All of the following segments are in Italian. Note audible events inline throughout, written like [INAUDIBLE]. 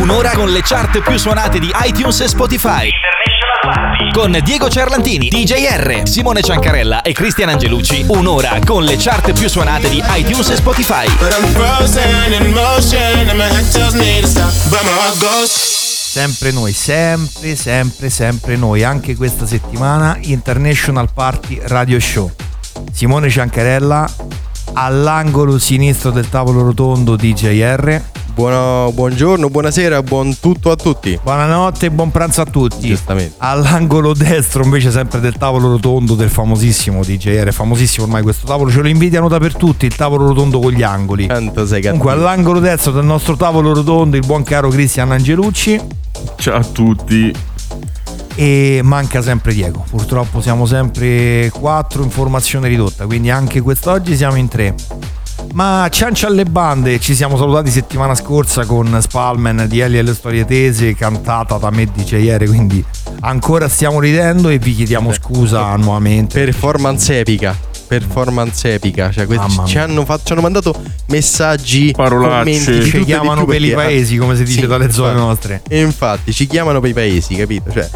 Un'ora con le chart più suonate di iTunes e Spotify. Con Diego Cerlantini, DJR, Simone Ciancarella e Cristian Angelucci. Un'ora con le chart più suonate di iTunes e Spotify. Sempre noi, sempre, sempre, sempre noi. Anche questa settimana International Party Radio Show. Simone Ciancarella all'angolo sinistro del tavolo rotondo DJR. Buono, buongiorno, buonasera, buon tutto a tutti. Buonanotte e buon pranzo a tutti. Giustamente. All'angolo destro invece sempre del tavolo rotondo del famosissimo DJR, famosissimo ormai questo tavolo, ce lo invidiano dappertutto, il tavolo rotondo con gli angoli. Tanto sei cattivo. Comunque all'angolo destro del nostro tavolo rotondo il buon caro Cristian Angelucci Ciao a tutti. e manca sempre Diego. Purtroppo siamo sempre quattro in formazione ridotta, quindi anche quest'oggi siamo in tre. Ma ciancia alle bande, ci siamo salutati settimana scorsa con Spalman di Ellie e le storie tese, cantata da me DJR, quindi ancora stiamo ridendo e vi chiediamo scusa nuovamente. Performance epica. Performance epica. Cioè, questi ci hanno, fatto, ci hanno mandato messaggi, Parolacce. commenti, Ci e chiamano per i paesi, come si dice Sì, dalle zone infatti. nostre. E infatti ci chiamano per i paesi, capito? Cioè,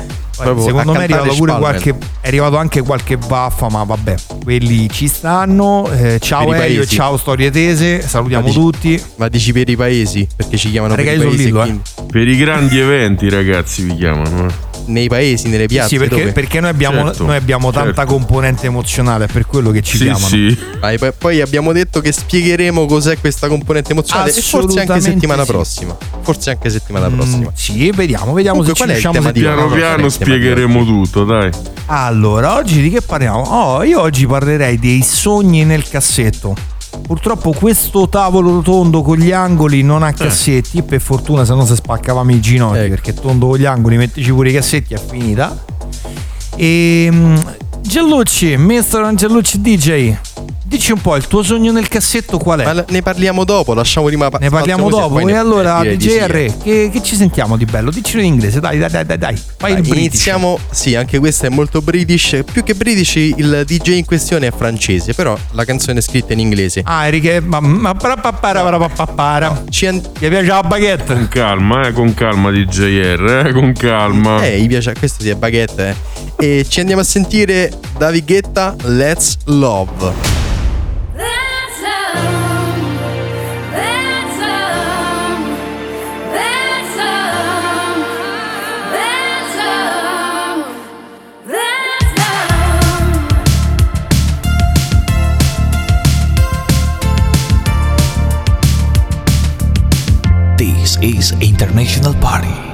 proprio Secondo me è arrivato pure qualche è arrivato anche qualche baffa, ma vabbè, quelli ci stanno. Eh, ciao Elio, ciao Storie Tese, salutiamo Ma dici- tutti. Ma dici per i paesi? Perché ci chiamano Raga, per i paesi. Lillo, eh. [LAUGHS] Per i grandi eventi, ragazzi, vi chiamano. eh. Nei paesi, nelle piazze. sì, perché, dove? perché noi abbiamo, Certo, noi abbiamo tanta certo. componente emozionale, è per quello che ci Sì, chiamano. sì. Vai, poi- poi abbiamo detto che spiegheremo cos'è questa componente emozionale. E forse anche settimana sì. prossima. Forse anche settimana Mm, prossima. sì, vediamo, vediamo Comunque, se ci riusciamo tema a. Piano no, no, piano spiegheremo tutto, dai. Allora, oggi di che parliamo? Oh, io oggi parlerei dei sogni nel cassetto. Purtroppo questo tavolo rotondo con gli angoli non ha cassetti, per fortuna se no se spaccavamo i ginocchi, Ecco. perché tondo con gli angoli, mettici pure i cassetti, è finita. E Gellucci, Mr. Angelucci DJ, dici un po' il tuo sogno nel cassetto qual è? Ma ne parliamo dopo, lasciamo prima ne parliamo dopo. E ne- allora, di sì, DJR, eh. che, che ci sentiamo di bello? Dicelo in inglese, dai, dai, dai, dai, dai. Fai il Dai, British. iniziamo, sì, anche questo è molto british. Più che british, il DJ in questione è francese, però la canzone è scritta in inglese. Ah, Enrique, ma, ma para, pa, para, para, pa, pa, para. Ci an- Ti piace la baguette? Con calma, eh, con calma, DJR, eh, con calma. eh, gli piace, questo sì è baguette. eh. E ci andiamo a sentire David Guetta, Let's Love. Is International Party.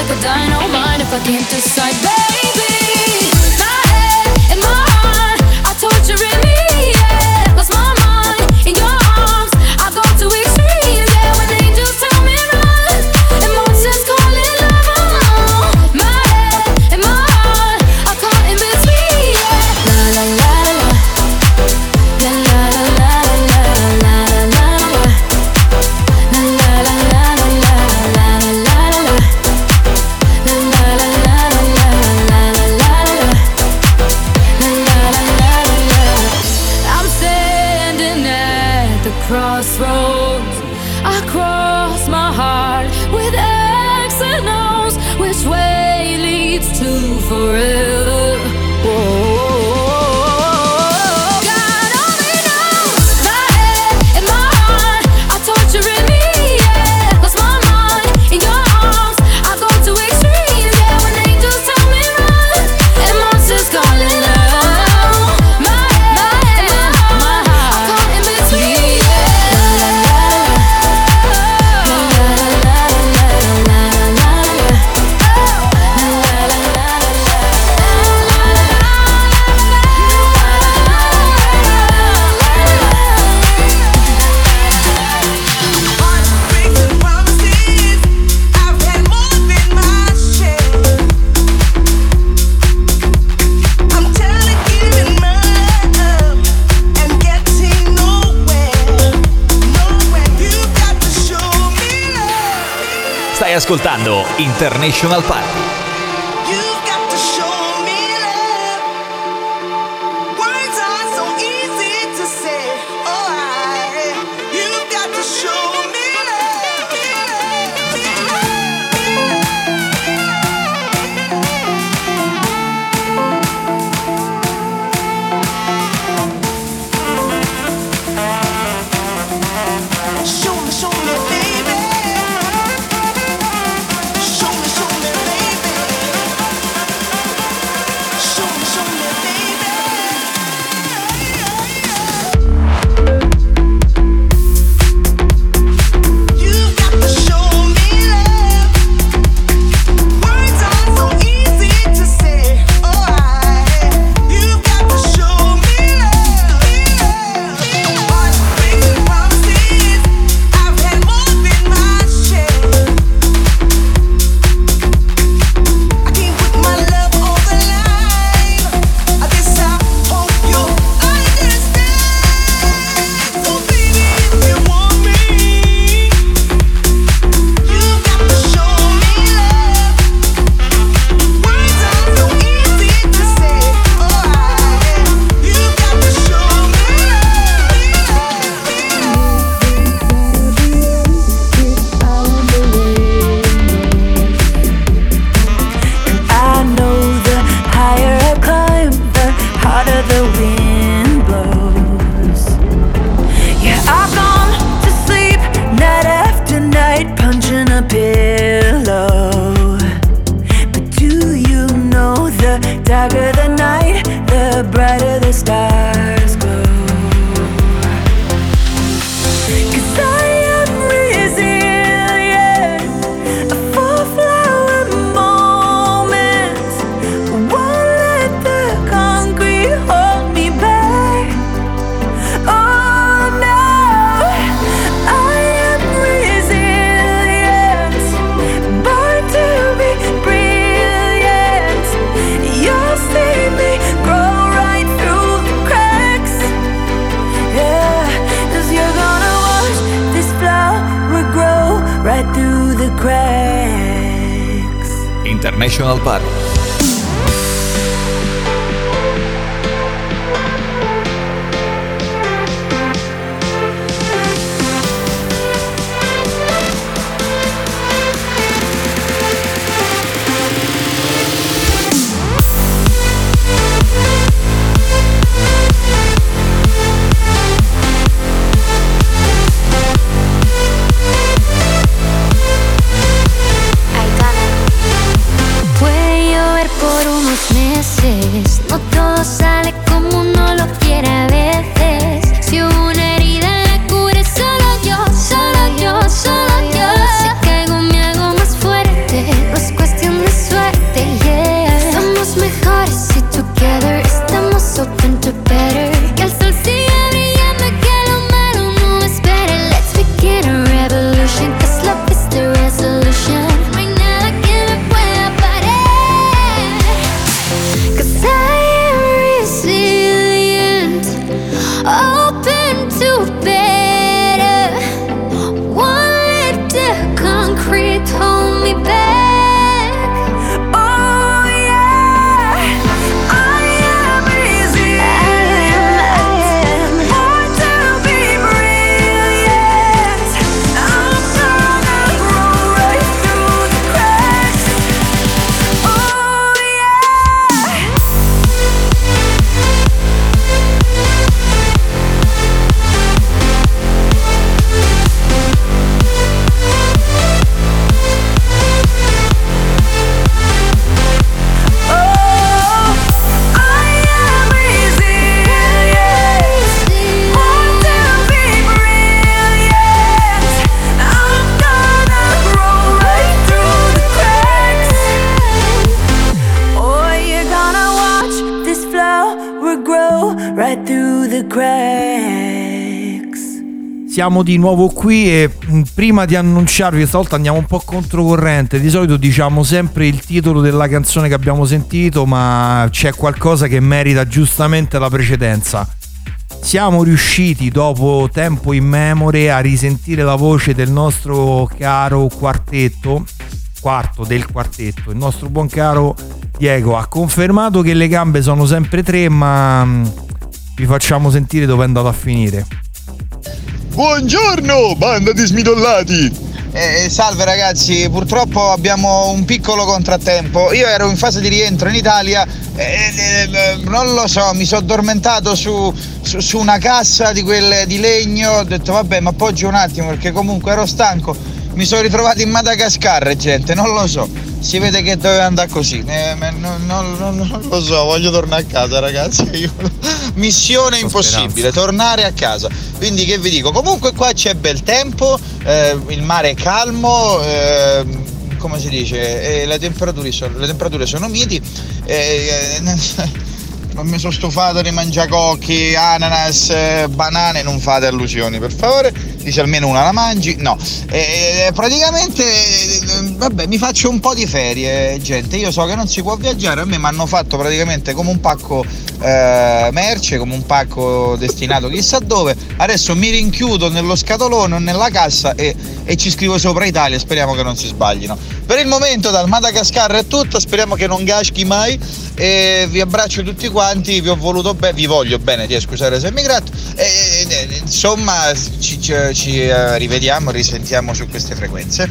like a dynamite if I can't decide, baby. International Party. brighter the stars. International Party. Siamo di nuovo qui e mh, prima di annunciarvi, stavolta andiamo un po' controcorrente. Di solito diciamo sempre il titolo della canzone che abbiamo sentito, ma c'è qualcosa che merita giustamente la precedenza. Siamo riusciti dopo tempo immemore a risentire la voce del nostro caro quartetto, quarto del quartetto, il nostro buon caro Diego ha confermato che le gambe sono sempre tre, ma mh, vi facciamo sentire dove è andato a finire. Buongiorno, banda di smidollati! Eh, salve ragazzi, purtroppo abbiamo un piccolo contrattempo. Io ero in fase di rientro in Italia e eh, non lo so, mi sono addormentato su, su- su una cassa di quelle di legno. Ho detto vabbè, ma appoggio un attimo perché comunque ero stanco. Mi sono ritrovato in Madagascar, gente, non lo so. Si vede che doveva andare così. Eh, non, non- non- lo so, voglio tornare a casa, ragazzi. [LAUGHS] Io- Missione impossibile, tornare a casa. Quindi che vi dico? Comunque qua c'è bel tempo, eh, il mare è calmo, eh, come si dice, e le temperature sono, le temperature sono miti. Non mi sono stufato di mangiacocchi, ananas, eh, banane, non fate allusioni per favore, dice almeno una la mangi, no. Eh, praticamente, eh, vabbè, mi faccio un po' di ferie, gente, io so che non si può viaggiare, a me mi hanno fatto praticamente come un pacco eh, merce, come un pacco destinato chissà dove, adesso mi rinchiudo nello scatolone o nella cassa e, e ci scrivo sopra Italia, speriamo che non si sbaglino. Per il momento dal Madagascar è tutto, speriamo che non gaschi mai e vi abbraccio tutti quanti, vi ho voluto bene, vi voglio bene, ti scusare se mi gratto e, e, insomma ci, ci- ci, eh, rivediamo, risentiamo su queste frequenze.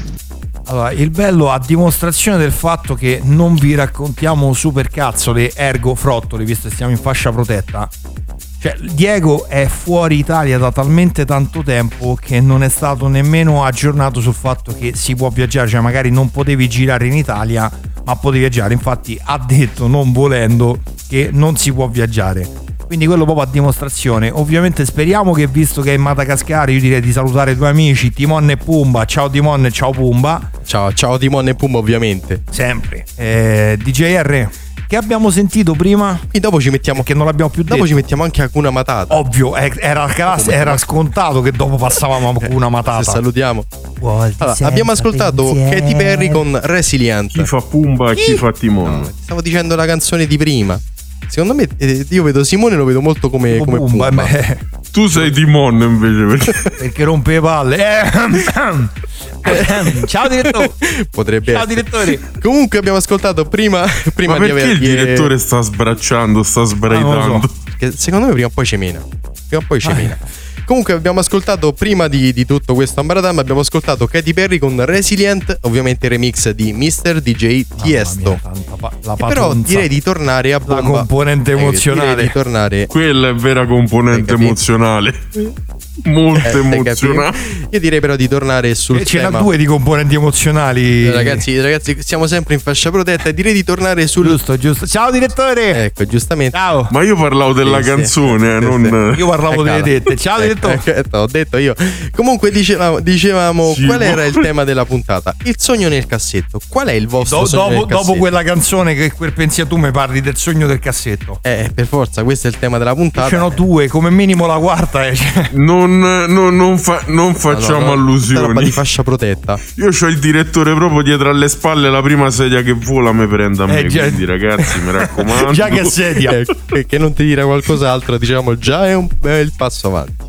Allora, il bello a dimostrazione del fatto che non vi raccontiamo supercazzole ergo frottole, visto che siamo in fascia protetta. Cioè, Diego è fuori Italia da talmente tanto tempo che non è stato nemmeno aggiornato sul fatto che si può viaggiare, cioè magari non potevi girare in Italia, ma potevi viaggiare. Infatti ha detto, non volendo, che non si può viaggiare. Quindi quello proprio a dimostrazione. Ovviamente speriamo che visto che è in Madagascar, io direi di salutare i due amici Timon e Pumba. Ciao Timon e ciao Pumba. Ciao, ciao Timon e Pumba ovviamente. Sempre. Eh, DJR, che abbiamo sentito prima? E dopo ci mettiamo Che non l'abbiamo più detto. Dopo ci mettiamo anche Hakuna Matata. Ovvio, eh, era, classe- era scontato che dopo passavamo a una Se matata. salutiamo. Allora, abbiamo ascoltato Katy Perry con Resilient. Chi fa Pumba e chi fa Timon? No, stavo dicendo la canzone di prima. Secondo me eh, io vedo Simone lo vedo molto come, come Pumba, Pumba. Tu sei Timon invece perché perché rompe le palle. Eh, Ciao direttore. Potrebbe Ciao essere. direttore. Comunque abbiamo ascoltato prima, prima Ma di perché avergli il direttore sta sbracciando, sta Ah, sbraitando? lo so. Secondo me prima o poi cemena. Prima o poi Ah, cemena. Comunque abbiamo ascoltato prima di, di tutto questo ambaradam abbiamo ascoltato Katy Perry con Resilient, ovviamente remix di Mr. DJ Tiesto. mia, tanta pa- la però direi di tornare a La bomba. componente Eh, emozionale. Direi di tornare Quella è vera componente emozionale. Molto eh, emozionale. Io direi però di tornare sul E ce n'ha tema. due di componenti emozionali. Eh, Ragazzi, ragazzi, siamo sempre in fascia protetta e direi di tornare sul Giusto, giusto. Ciao direttore. Ecco, giustamente. Ciao. Ma io parlavo della Sì, canzone, eh, Sì, non. Io parlavo Eh, delle tette. Ciao Eh, direttore. eh, ho detto io. Comunque dicevamo, dicevamo Sì, qual ma- era il tema della puntata? Il sogno nel cassetto. Qual è il vostro Do- sogno dopo, nel dopo quella canzone che quel pensiero tu mi parli del sogno del cassetto. Eh, per forza, questo è il tema della puntata. Ce n'ho due, come minimo la quarta è. cioè, Non, non- non fa- non facciamo No, no, no, tutta roba allusioni. di fascia protetta. Io ho il direttore proprio dietro alle spalle, la prima sedia che vola mi prende a me. Eh, già- quindi, ragazzi, mi raccomando. Già che sedia. [LAUGHS] Eh, che- che non ti dirà qualcos'altro, diciamo già è un bel passo avanti.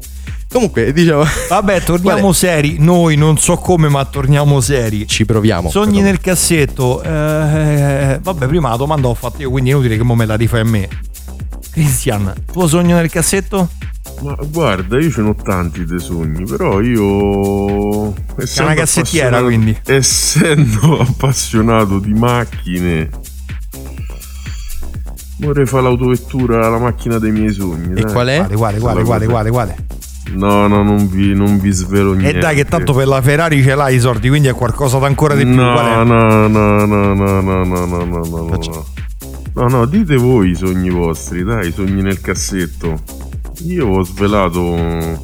Comunque, diciamo, Vabbè, [LAUGHS] torniamo Qual seri. Noi non so come, ma torniamo seri. ci proviamo. Sogni però. nel cassetto. eh, vabbè, prima la domanda l'ho fatta io, quindi è inutile che mo me la rifai a me. Cristian, tuo sogno nel cassetto? Ma guarda, io ce n'ho tanti dei sogni, però io. essendo una cassettiera, appassionato- quindi. Essendo appassionato di macchine. Vorrei fare l'autovettura, la macchina dei miei sogni. E dai. qual è? Quale, quale, quale, quale, quale? No, no, non vi, non vi svelo E niente. dai, che tanto per la Ferrari ce l'hai i soldi, quindi è qualcosa d'ancora di più. No, qual è? no, no, no, no, no, no, no, no, no, no, no. No, no, dite voi i sogni vostri, dai, i sogni nel cassetto. Io ho svelato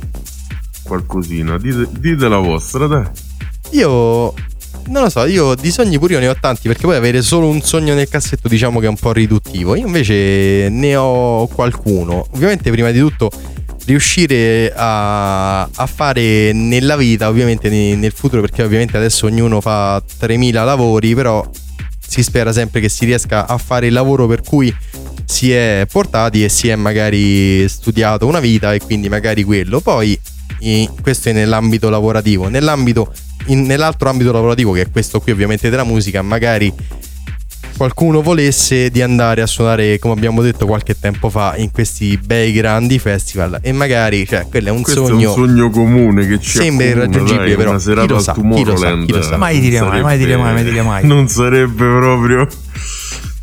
qualcosina, dite, dite la vostra, dai. Io non lo so, io di sogni pure io ne ho tanti perché poi avere solo un sogno nel cassetto diciamo che è un po' riduttivo. Io invece ne ho qualcuno. Ovviamente prima di tutto riuscire a, a fare nella vita, ovviamente ne- nel futuro, perché ovviamente adesso ognuno fa 3000 lavori, però si spera sempre che si riesca a fare il lavoro per cui si è portati e si è magari studiato una vita e quindi magari quello. Poi questo è nell'ambito lavorativo, nell'ambito in- nell'altro ambito lavorativo che è questo qui ovviamente della musica, magari qualcuno volesse di andare a suonare come abbiamo detto qualche tempo fa in questi bei grandi festival e magari cioè quello è un Questo sogno è un sogno comune che ci Sembra accomuna, irraggiungibile, dai, però una chi serata lo sa, chi lo sa, chi lo sa. Mai dire mai, mai dire mai, mai dire mai. Non sarebbe proprio...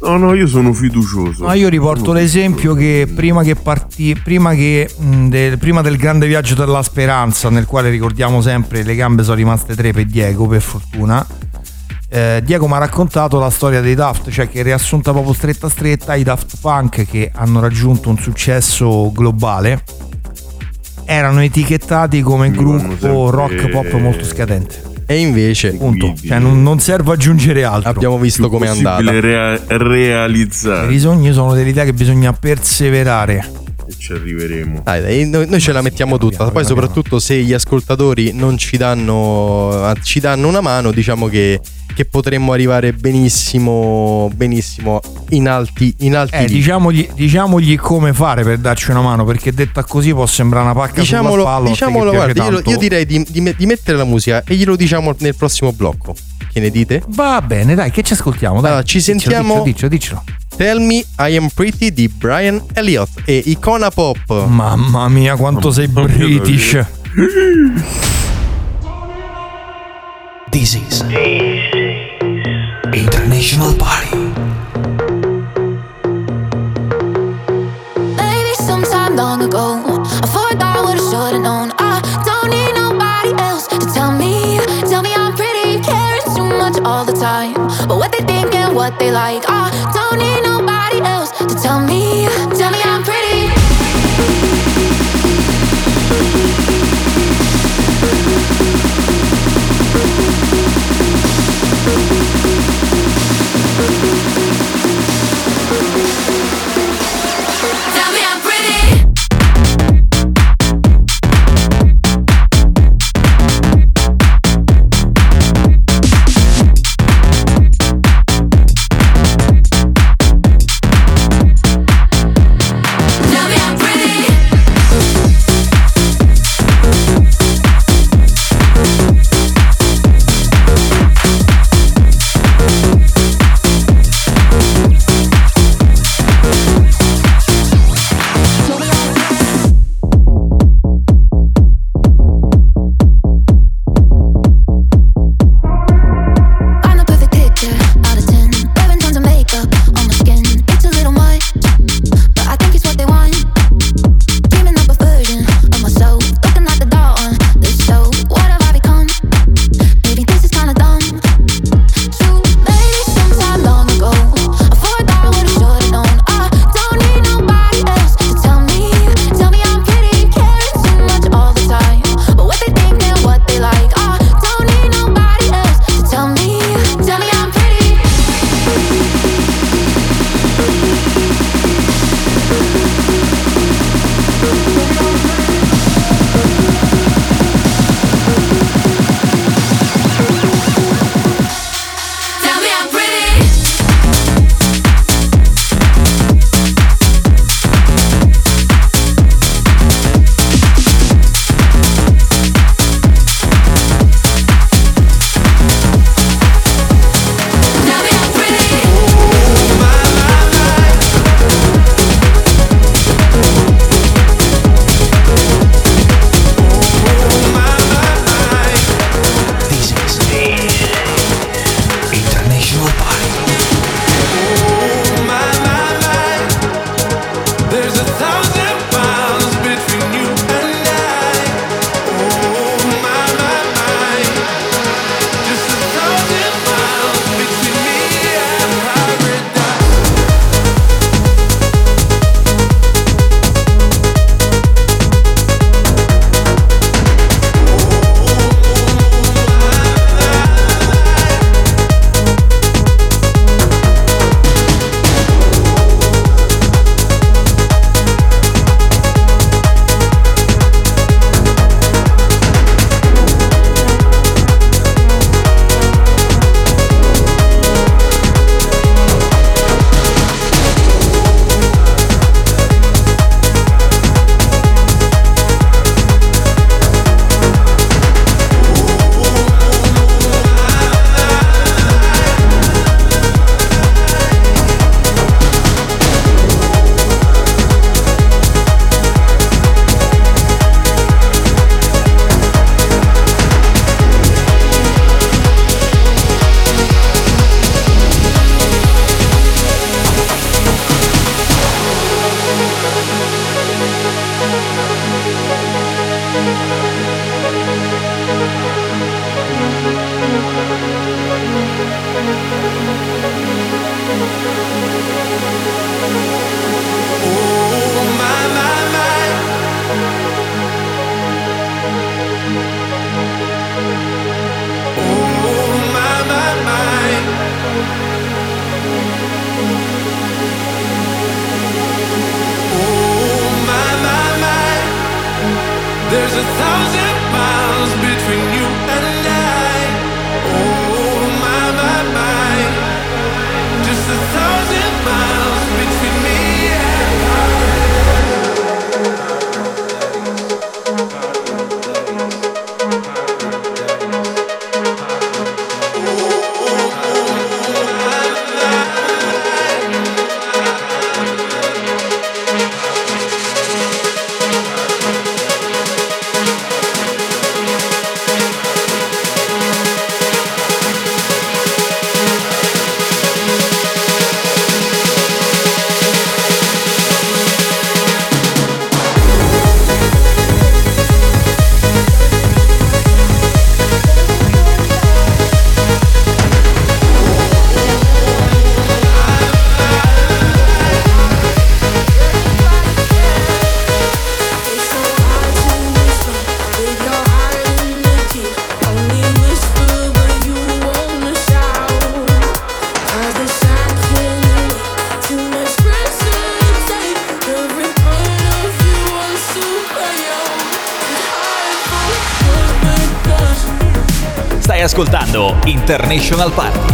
No, no, io sono fiducioso. No, io riporto Sono l'esempio che fiducioso. prima che partì, prima, che, mh, del, prima del grande viaggio della speranza, nel quale ricordiamo sempre le gambe sono rimaste tre per Diego, per fortuna. eh, Diego mi ha raccontato la storia dei Daft, cioè che riassunta proprio stretta stretta, i Daft Punk che hanno raggiunto un successo globale erano etichettati come gruppo rock pop molto scadente. E invece Punto. Cioè, non, non serve aggiungere altro. abbiamo visto come è andata possibile rea- realizzare I sogni sono dell'idea che bisogna perseverare. Ci arriveremo. Dai, dai, noi, noi ce la mettiamo tutta. piano, Poi, piano soprattutto se gli ascoltatori non ci danno, ci danno una mano, diciamo che, che potremmo arrivare benissimo, benissimo in alti, in alti Eh, diciamogli, diciamogli come fare per darci una mano, perché detta così può sembrare una pacca sulla Diciamolo, spalla. a te diciamolo guarda, io, io direi di, di di mettere la musica e glielo diciamo nel prossimo blocco. Che ne dite? Va bene, dai, che ci ascoltiamo? Dai, Allora, ci sentiamo- Diccelo, diccelo, diccelo. Tell Me I Am Pretty di Brian Elliott e Icona Pop. Mamma mia, quanto sei british. This is International Party. Maybe sometime long ago, I forgot what I should've known. I don't all the time, but what they think and what they like. I don't need nobody else to tell me, tell me I'm pretty. International Party.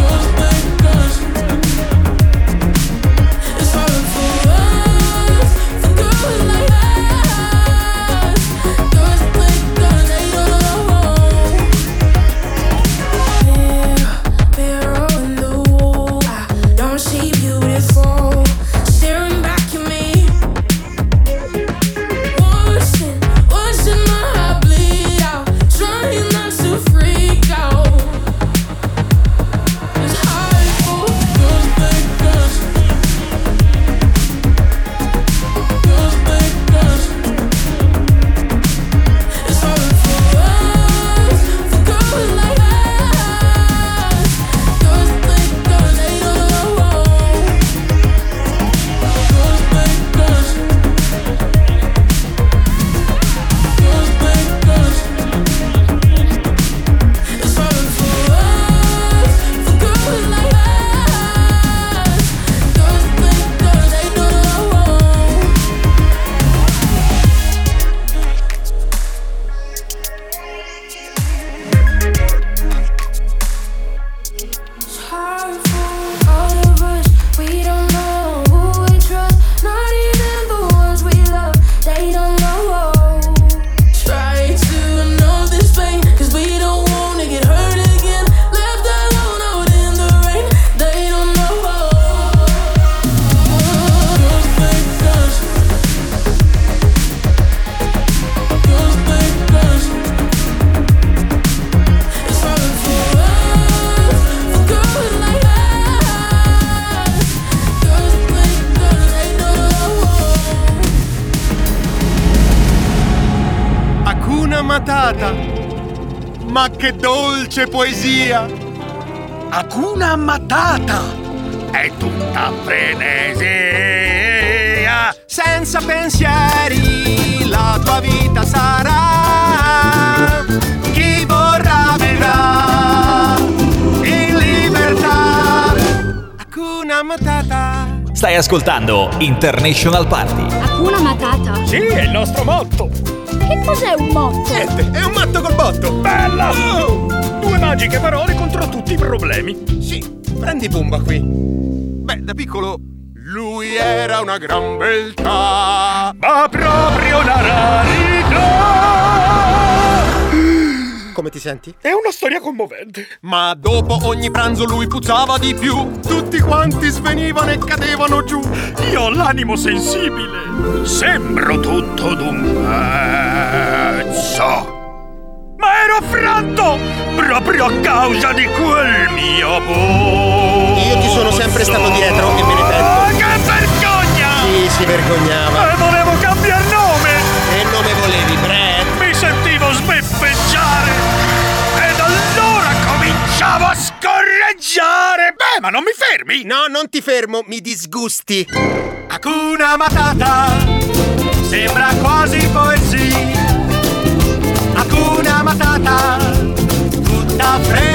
Dolce poesia! Hakuna Matata è tutta frenesia. Senza pensieri la tua vita sarà. Chi vorrà vivrà in libertà. Hakuna Matata. Stai ascoltando International Party. Hakuna Matata. Sì, è il nostro motto. Che cos'è un motto? Niente, è un matto col botto. Bella! Due magiche parole contro tutti i problemi. Sì, prendi Pumba qui. Beh, da piccolo lui era una gran beltà. Ma proprio la rarità. Come ti senti? È una storia commovente. Ma dopo ogni pranzo lui puzzava di più. Tutti quanti svenivano e cadevano giù. Io ho l'animo sensibile. Sembro tutto d'un pezzo. Ma ero affranto proprio a causa di quel mio pozzo. Io ti sono sempre stato dietro e me ne pento. Che vergogna! Sì, si vergognava. E volevo cambiare nome! E nome volevi, Brad? Mi sentivo sbeffeggiare! Ed allora cominciavo a scorreggiare! Beh, ma non mi fermi! No, non ti fermo, mi disgusti. Hakuna Matata sembra quasi poesia. Hakuna Matata, tutta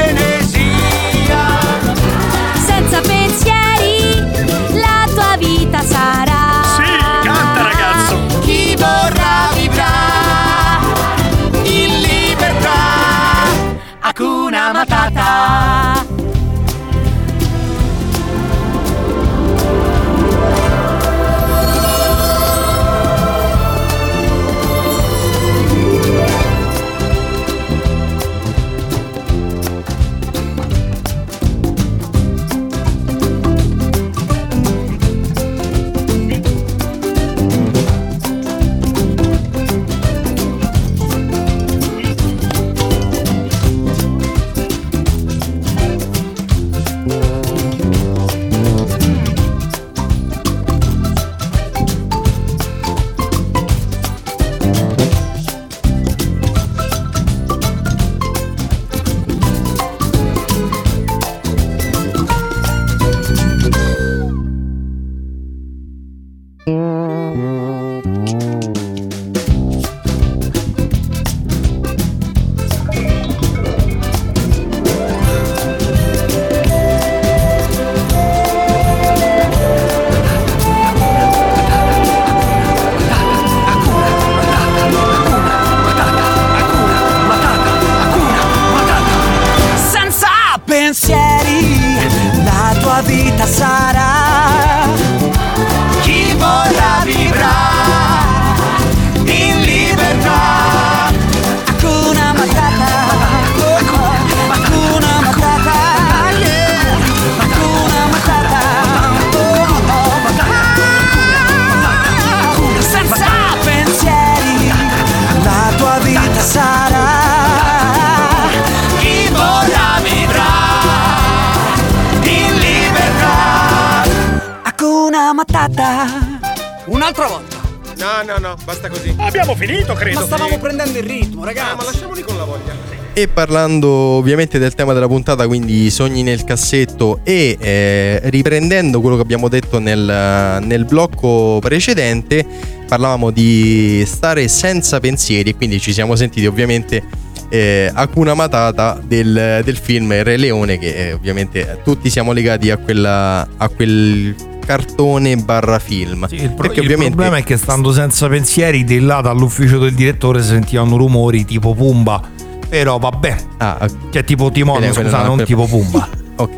parlando ovviamente del tema della puntata, quindi sogni nel cassetto e eh, riprendendo quello che abbiamo detto nel, nel blocco precedente, parlavamo di stare senza pensieri e quindi ci siamo sentiti ovviamente eh, Hakuna Matata del, del film Il Re Leone che eh, ovviamente tutti siamo legati a, quella, a quel cartone barra film. Il, pro- il problema è che stando senza pensieri, di là dall'ufficio del direttore sentivano rumori tipo Pumba. Però vabbè. Ah, cioè tipo Timon, Quella- quella scusa, no, non per- tipo Pumba. [LAUGHS] Ok.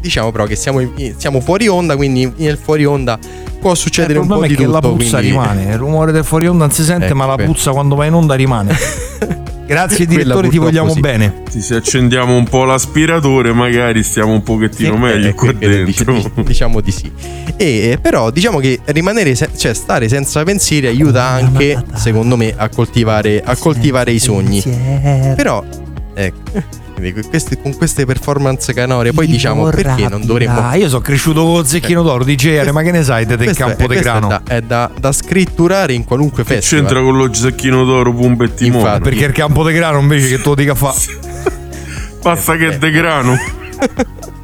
Diciamo però che siamo, in- siamo fuori onda, quindi nel fuori onda può succedere il un po' problema di è che tutto. la puzza quindi- rimane. Il rumore del fuori onda non si sente, Ecco, ma la beh. puzza quando va in onda rimane. [LAUGHS] Grazie direttore, ti vogliamo sì. bene. Sì, se accendiamo un po' l'aspiratore, magari stiamo un pochettino Sì, meglio eh, qua dentro. dic- diciamo di sì. E eh, però diciamo che rimanere, se- cioè stare senza pensieri aiuta anche, secondo me, a coltivare, a coltivare i sogni. Però, ecco. Quindi queste- con queste performance canore, poi diciamo perché non dovremmo. Ah, io sono cresciuto con Zecchino d'Oro, DJR, ma che ne sai te del è- campo de è grano? da, è da, da scritturare in qualunque Che festival. c'entra con lo zacchino d'oro, Pumba e Timone? Infatti. Perché il campo de grano invece che tu lo dica fa. Basta che è de grano. [LAUGHS]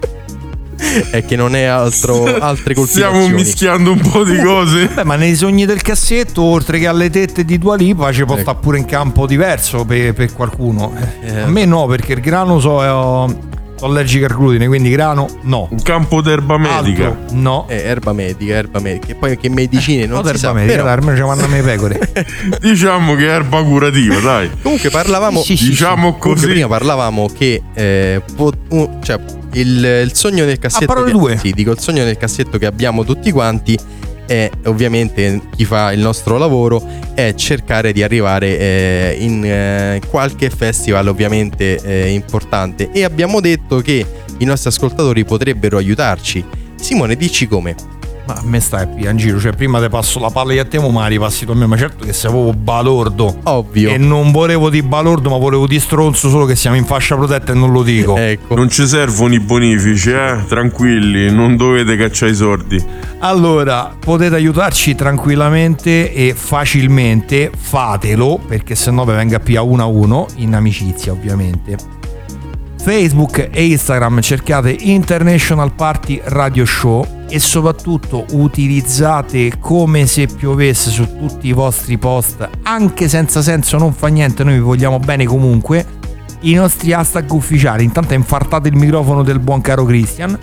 È che non è altro, [LAUGHS] altre coltivazioni. Stiamo mischiando un po' di cose. Beh, ma nei sogni del cassetto, oltre che alle tette di Dua Lipa, ci può Ecco. stare pure in campo diverso per, per qualcuno. Eh, Eh. A me no, perché il grano so, è, oh, sono allergico al glutine, quindi grano no. Un campo d'erba medica. Altro, no. Eh, erba medica, erba medica. E poi che medicine non No, si sa. medica, però- almeno ci vanno a me [LAUGHS] pecore. Diciamo che è erba curativa, dai. Comunque parlavamo, Sì, sì, diciamo comunque così. prima parlavamo che eh, po- un- cioè, il, il sogno nel cassetto. parole che- due. Sì, dico il sogno nel cassetto che abbiamo tutti quanti. È ovviamente chi fa il nostro lavoro è cercare di arrivare eh, in eh, qualche festival ovviamente eh, importante e abbiamo detto che i nostri ascoltatori potrebbero aiutarci. Simone, dici come? Ma a me stai qui in giro, cioè prima te passo la palla a te, ma la ripassi tu a me, ma certo che sei proprio balordo. Ovvio. E non volevo di balordo, ma volevo di stronzo, solo che siamo in fascia protetta e non lo dico. Ecco. Non ci servono i bonifici, eh? Tranquilli, non dovete cacciare i sordi. Allora, potete aiutarci tranquillamente e facilmente, fatelo, perché sennò vi venga più a uno a uno, in amicizia ovviamente. Facebook e Instagram cercate International Party Radio Show e soprattutto utilizzate come se piovesse su tutti i vostri post, anche senza senso, non fa niente, noi vi vogliamo bene comunque, i nostri hashtag ufficiali. Intanto infartate il microfono del buon caro Christian,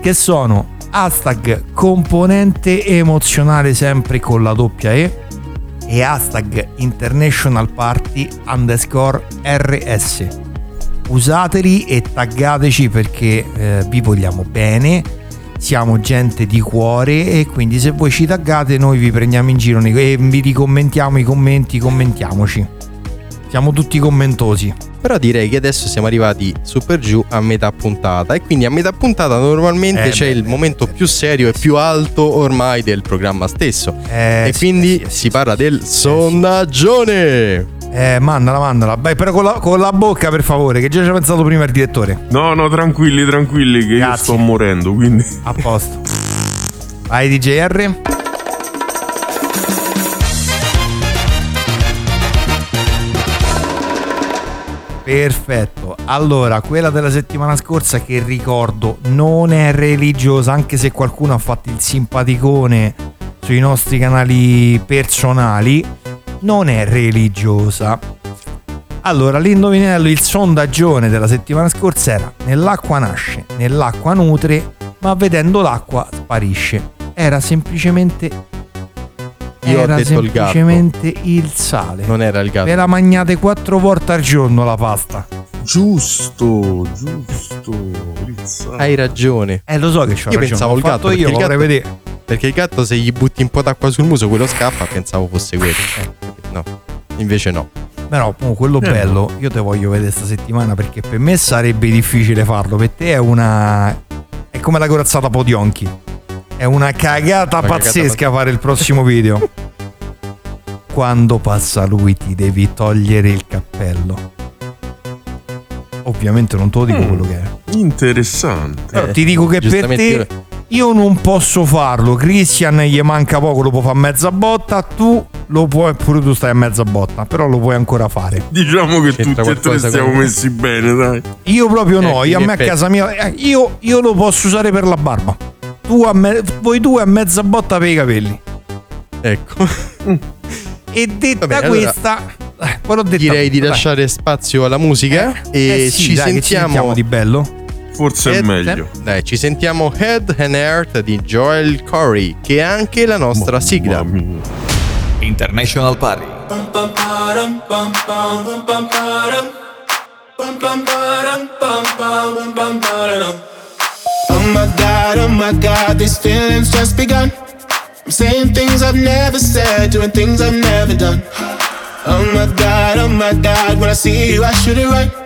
che sono hashtag componente emozionale sempre con la doppia E e hashtag International Party underscore RS. Usateli e taggateci perché eh, vi vogliamo bene, siamo gente di cuore e quindi se voi ci taggate noi vi prendiamo in giro e vi ricommentiamo i commenti, commentiamoci. Siamo tutti commentosi. Però direi che adesso siamo arrivati su per giù a metà puntata e quindi a metà puntata normalmente Eh, c'è beh, il momento più serio e più alto ormai del programma stesso. Eh, e sì, quindi eh, sì, si parla del sondaggione. Eh, mandala, mandala. Beh, però con la, con la bocca per favore, che già ci ha pensato prima il direttore. No, no, tranquilli, tranquilli, che io Grazie. sto morendo, quindi. A posto. Vai DJR. Perfetto. Allora, quella della settimana scorsa che ricordo non è religiosa, anche se qualcuno ha fatto il simpaticone sui nostri canali personali, non è religiosa. Allora, l'indovinello, il sondaggione della settimana scorsa era nell'acqua nasce, nell'acqua nutre, ma vedendo l'acqua sparisce. Era semplicemente Io era ho detto il semplicemente il sale. Non era il gatto. Ve la mangiate quattro volte al giorno la pasta. Giusto, giusto. Hai ragione. Eh, lo so che c'ho Io ragione, pensavo il gatto. io, il gatto- vorrei vedere. Perché il gatto se gli butti un po' d'acqua sul muso quello scappa, pensavo fosse quello. Eh, no, invece no. Però oh, quello Eh, bello, io te voglio vedere sta settimana perché per me sarebbe difficile farlo. Per te è una. È come la corazzata Podionchi. È una cagata Una cagata pazzesca fare il prossimo video. [LAUGHS] Quando passa lui ti devi togliere il cappello. Ovviamente non te lo dico Mm. quello che è. Interessante. Però ti dico che per te io non posso farlo. Christian gli manca poco, lo può fare a mezza botta. Tu lo puoi, pure tu stai a mezza botta, però lo puoi ancora fare. Diciamo che C'entra tutti e tre stiamo messi bene, dai. Io proprio no, Eh, io a me a casa mia, eh, io, io lo posso usare per la barba. Tu a me- voi due a mezza botta per i capelli. Ecco. E detta bene, allora, questa, eh, poi l'ho detta Direi di lasciare spazio alla musica e Eh sì, ci, dai, che sentiamo... di bello. Forse è Head- meglio. Dai, ci sentiamo Head and Heart di Joel Corey, che è anche la nostra sigla. Mamma mia. International Party. Oh my god, oh my god, these feelings just begun. I'm saying things I've never said, doing things I've never done. Oh my god, oh my god, when I see you, I should it right.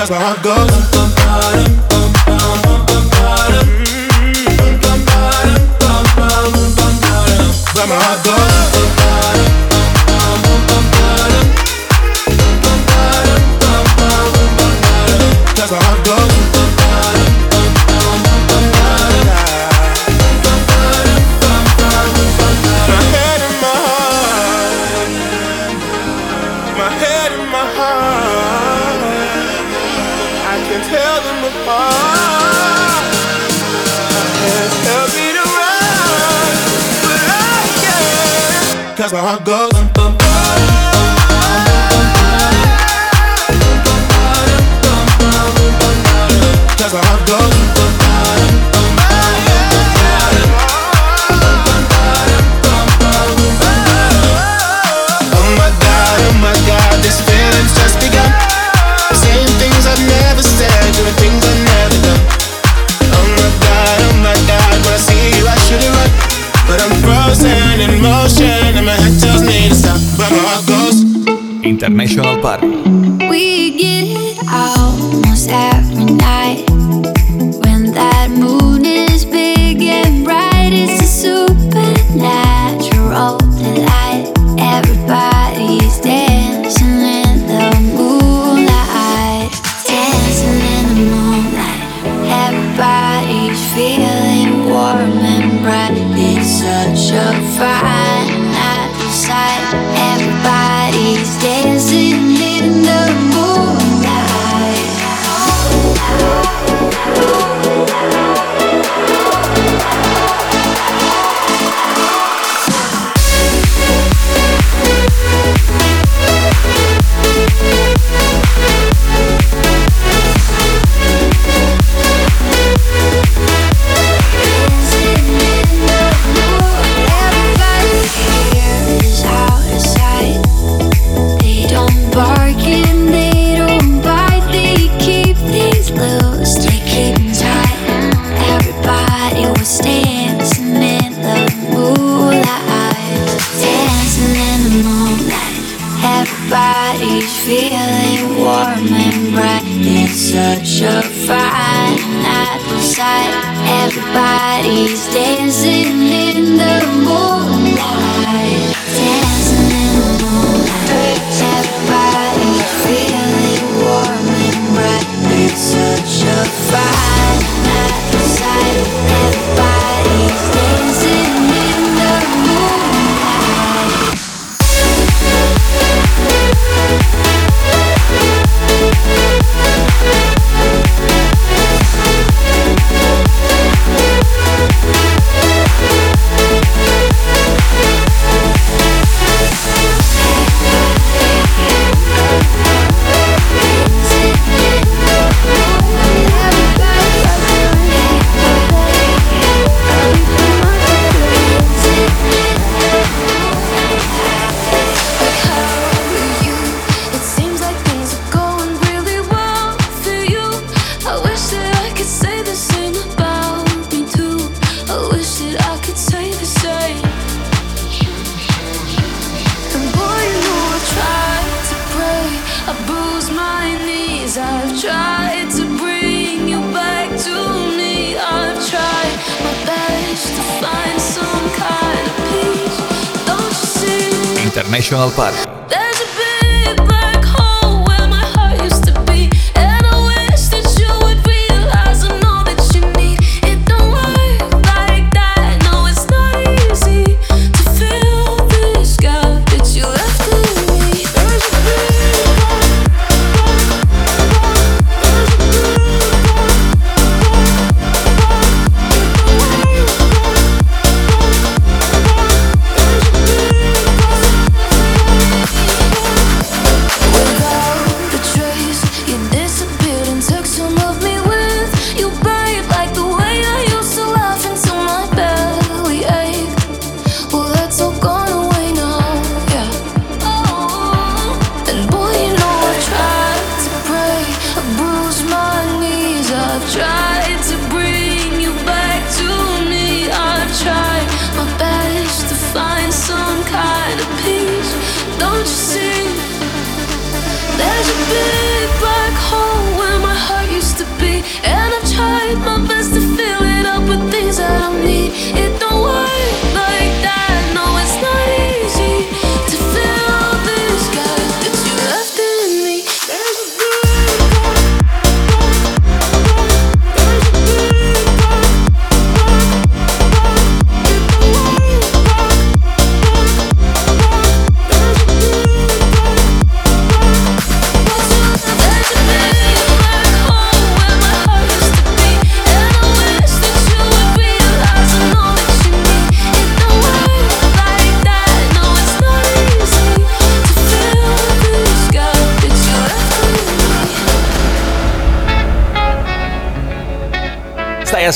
Cause my heart goes. Can't. Cause my heart goes. International Party. We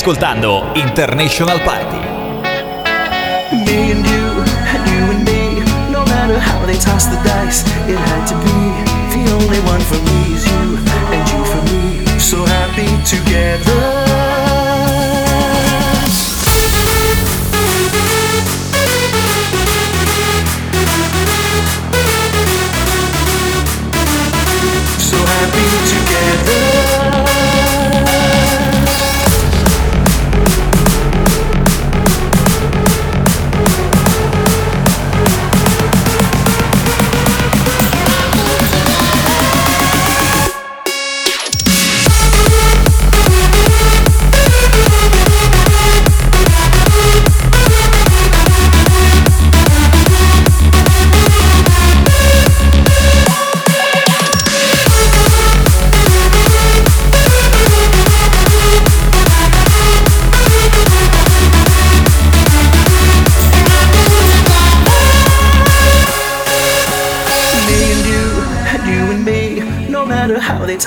ascoltando International Party.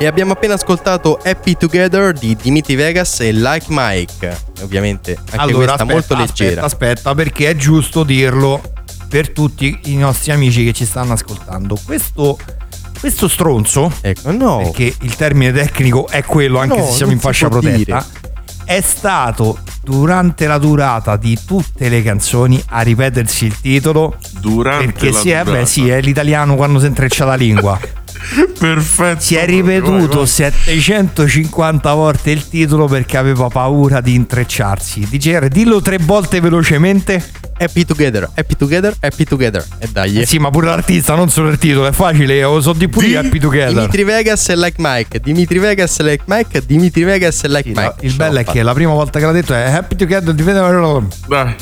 E abbiamo appena ascoltato Happy Together di Dimitri Vegas e Like Mike. Ovviamente anche allora, questa aspetta, molto aspetta, leggera. Aspetta, perché è giusto dirlo per tutti i nostri amici che ci stanno ascoltando. Questo, questo stronzo, ecco, no. perché il termine tecnico è quello, anche No, se siamo in si fascia protetta, è stato durante la durata di tutte le canzoni a ripetersi il titolo. Durante perché la sì, eh, beh, sì, è l'italiano quando si intreccia la lingua. [LAUGHS] Perfetto. Si è ripetuto 750 volte il titolo perché aveva paura di intrecciarsi. DJR, dillo tre volte velocemente. Happy Together, Happy Together, Happy Together. E dai. Eh sì, ma pure l'artista, non solo il titolo, è facile, lo so di pure io Happy Together. Dimitri Vegas e Like Mike, Dimitri Vegas e Like Mike, Dimitri Vegas e Like Mike. Il bello è che la prima volta che l'ha detto è Happy Together di Dai.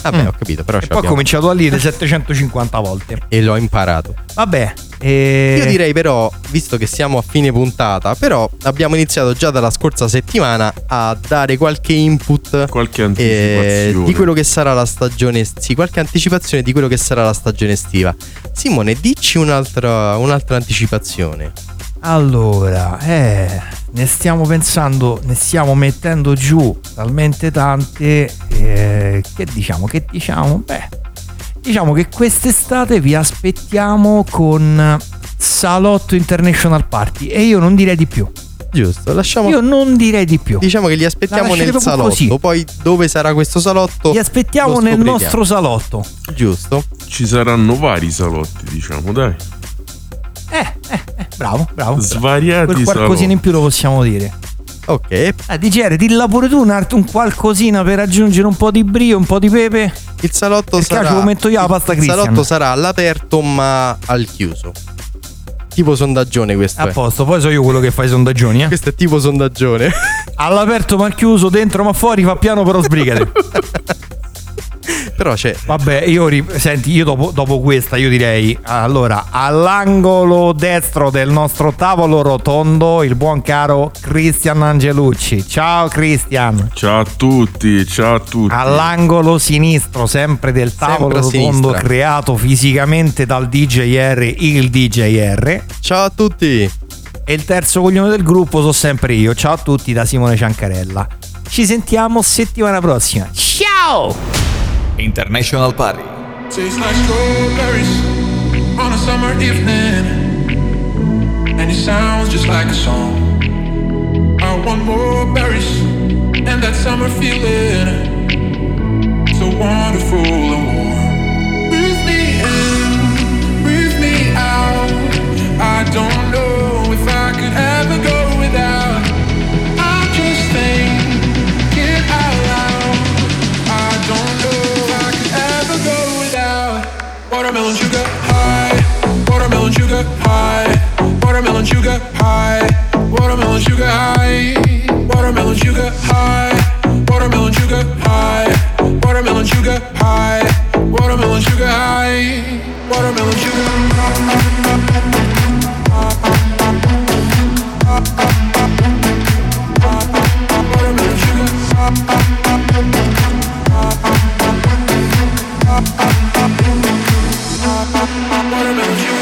Vabbè, ho capito, però Mm. E poi ho cominciato a dire 750 volte. E l'ho imparato. Vabbè, e... Io direi però, visto che siamo a fine puntata, però abbiamo iniziato già dalla scorsa settimana a dare qualche input qualche eh, di quello che sarà la stagione sì, qualche anticipazione di quello che sarà la stagione estiva. Simone, dici un'altra, un'altra anticipazione. Allora, eh, ne stiamo pensando, ne stiamo mettendo giù talmente tante. eh, che diciamo? Che diciamo? Beh, diciamo che quest'estate vi aspettiamo con Salotto International Party e io non direi di più. Giusto, lasciamo. Io non direi di più. Diciamo che li aspettiamo nel salotto. così. Poi dove sarà questo salotto? Li aspettiamo nel nostro salotto. Giusto. Ci saranno vari salotti, diciamo, dai. Bravo, bravo. Svariati Quel qualcosina salotti. in più lo possiamo dire. Ok. Eh, DGR, dilla pure tu un, art- un qualcosina per aggiungere un po' di brio, un po' di pepe. Il salotto Perché sarà. ce lo metto io la pasta il Christian. salotto sarà all'aperto ma al chiuso. Tipo sondaggione questo A è. posto, poi so io quello che fa i sondaggioni. Eh. Questo è tipo sondaggione. All'aperto ma chiuso, dentro ma fuori, fa piano però sbrigate. [LAUGHS] Però c'è. Vabbè, io ri- senti, io dopo, dopo questa io direi allora all'angolo destro del nostro tavolo rotondo il buon caro Cristian Angelucci. Ciao Cristian. Ciao a tutti, ciao a tutti. All'angolo sinistro, sempre del tavolo Sempre rotondo sinistra. creato fisicamente dal DJR, il DJR. Ciao a tutti. E il terzo coglione del gruppo sono sempre io. Ciao a tutti da Simone Ciancarella. Ci sentiamo settimana prossima. Ciao! International Party. Tastes like strawberries on a summer evening, and it sounds just like a song. I want more berries and that summer feeling, so wonderful and warm. Breathe me in, breathe me out. I don't know sugar high, watermelon sugar high, watermelon sugar high, watermelon sugar high, watermelon sugar high, watermelon sugar high, watermelon sugar high, watermelon sugar. Watermelon Watermelon sugar,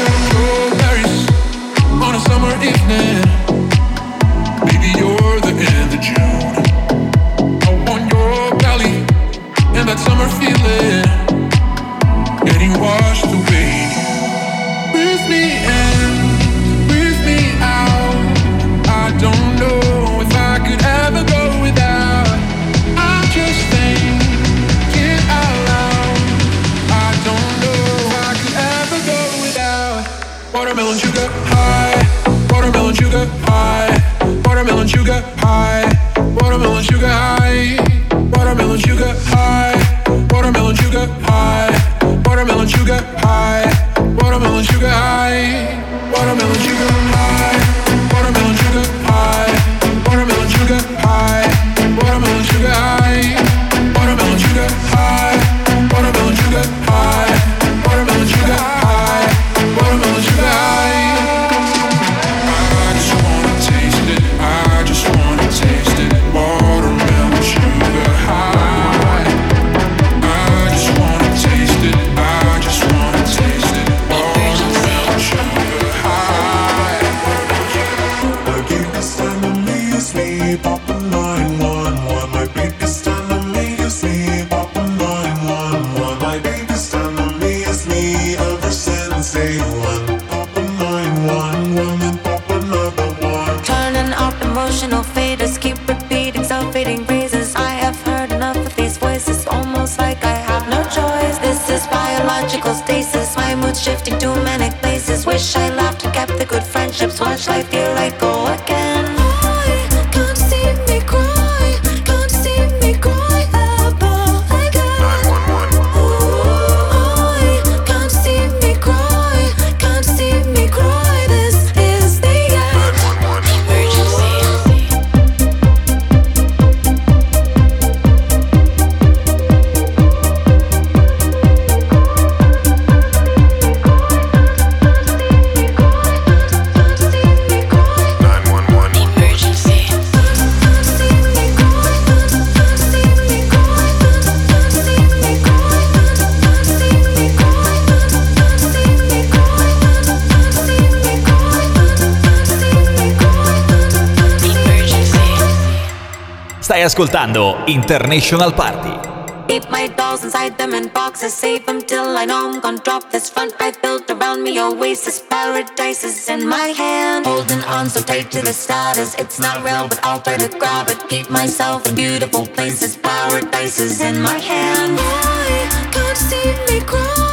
ascoltando International Party. Keep my dolls inside them in boxes, save them till I know I'm gonna drop this front I built around me. Oasis paradise is in my hand, holding on so tight to the status. It's not real, but I'll try to grab it. Keep myself in beautiful places, paradise is in my hand. Can't see me?